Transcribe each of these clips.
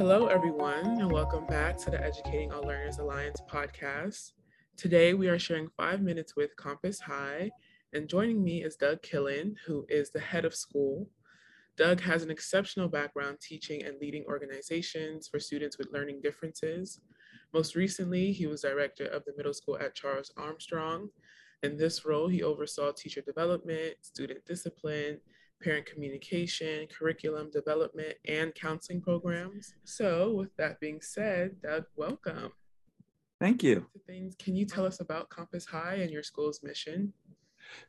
Hello, everyone, and welcome back to the Educating All Learners Alliance podcast. Today, we are sharing five minutes with Compass High, and joining me is Doug Killen, who is the head of school. Doug has an exceptional background teaching and leading organizations for students with learning differences. Most recently, he was director of the middle school at Charles Armstrong. In this role, he oversaw teacher development, student discipline, parent communication, curriculum development, and counseling programs. So, with that being said, Doug, welcome. Thank you. Things. Can you tell us about Compass High and your school's mission?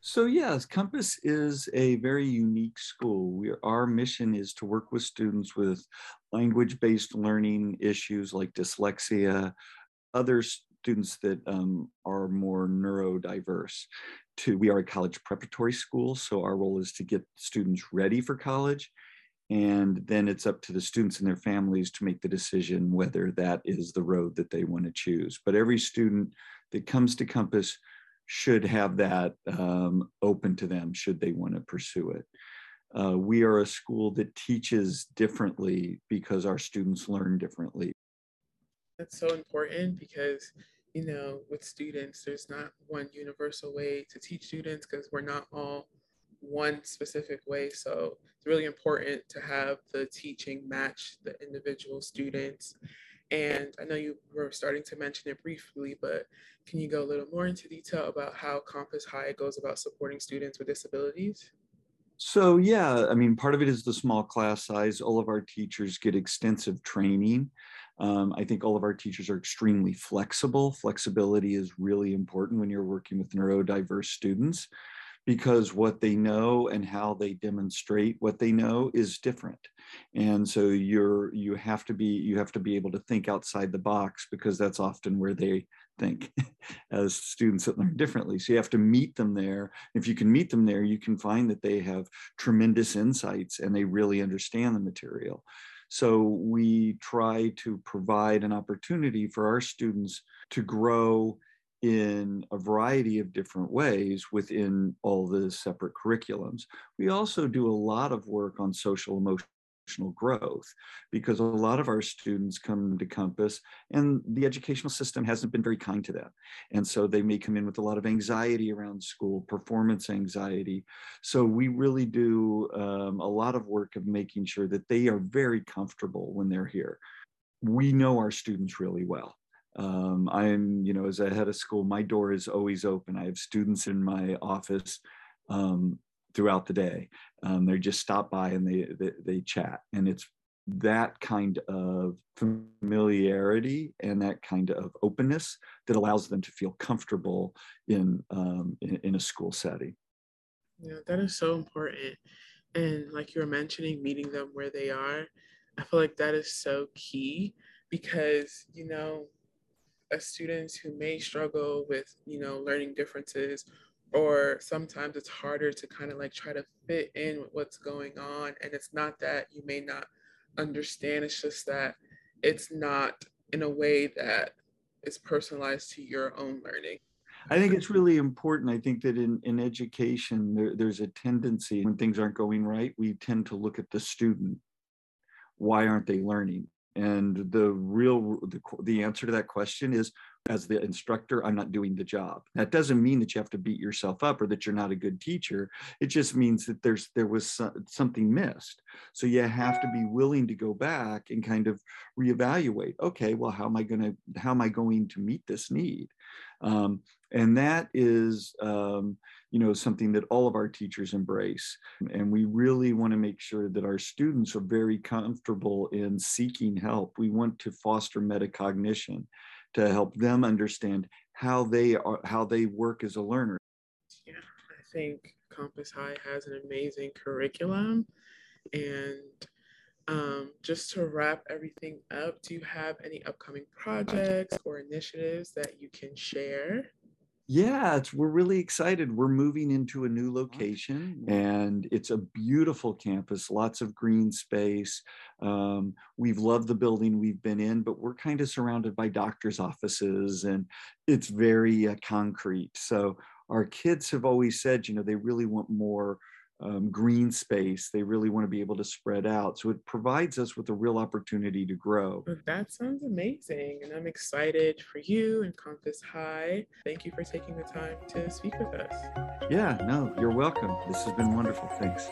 So yes, Compass is a very unique school. We, our mission is to work with students with language-based learning issues like dyslexia, other students that um, are more neurodiverse. To, we are a college preparatory school, so our role is to get students ready for college. And then it's up to the students and their families to make the decision whether that is the road that they want to choose. But every student that comes to Compass should have that um, open to them should they want to pursue it. Uh, we are a school that teaches differently because our students learn differently. That's so important because, you know, with students, there's not one universal way to teach students because we're not all one specific way. So it's really important to have the teaching match the individual students and I know you were starting to mention it briefly, but can you go a little more into detail about how Compass High goes about supporting students with disabilities? So yeah, I mean, part of it is the small class size. All of our teachers get extensive training. Um, I think all of our teachers are extremely flexible. Flexibility is really important when you're working with neurodiverse students because what they know and how they demonstrate what they know is different. And so you're you have to be you have to be able to think outside the box because that's often where they think as students that learn differently. So you have to meet them there. If you can meet them there you can find that they have tremendous insights and they really understand the material. So we try to provide an opportunity for our students to grow in a variety of different ways within all the separate curriculums. We also do a lot of work on social emotional growth because a lot of our students come to Compass and the educational system hasn't been very kind to them. And so they may come in with a lot of anxiety around school, performance anxiety. So we really do um, a lot of work of making sure that they are very comfortable when they're here. We know our students really well um, I'm, you know, as a head of school, my door is always open. I have students in my office um, throughout the day. Um, they just stop by and they, they, they chat, and it's that kind of familiarity and that kind of openness that allows them to feel comfortable in um, in, in a school setting. Yeah, that is so important. And like you were mentioning, meeting them where they are, I feel like that is so key because you know as students who may struggle with, you know, learning differences, or sometimes it's harder to kind of like try to fit in with what's going on. And it's not that you may not understand, it's just that it's not in a way that is personalized to your own learning. I think it's really important. I think that in, in education, there, there's a tendency when things aren't going right, we tend to look at the student. Why aren't they learning? And the real the, the answer to that question is as the instructor, I'm not doing the job. That doesn't mean that you have to beat yourself up or that you're not a good teacher. It just means that there's there was something missed. So you have to be willing to go back and kind of reevaluate. Okay, well, how am I going to how am I going to meet this need? Um, and that is um, you know something that all of our teachers embrace and we really want to make sure that our students are very comfortable in seeking help we want to foster metacognition to help them understand how they are how they work as a learner yeah i think compass high has an amazing curriculum and um, just to wrap everything up, do you have any upcoming projects or initiatives that you can share? Yeah, it's, we're really excited. We're moving into a new location and it's a beautiful campus, lots of green space. Um, we've loved the building we've been in, but we're kind of surrounded by doctor's offices and it's very uh, concrete. So our kids have always said, you know, they really want more um, green space. They really want to be able to spread out. So it provides us with a real opportunity to grow. That sounds amazing. And I'm excited for you and Compass High. Thank you for taking the time to speak with us. Yeah, no, you're welcome. This has been wonderful. Thanks.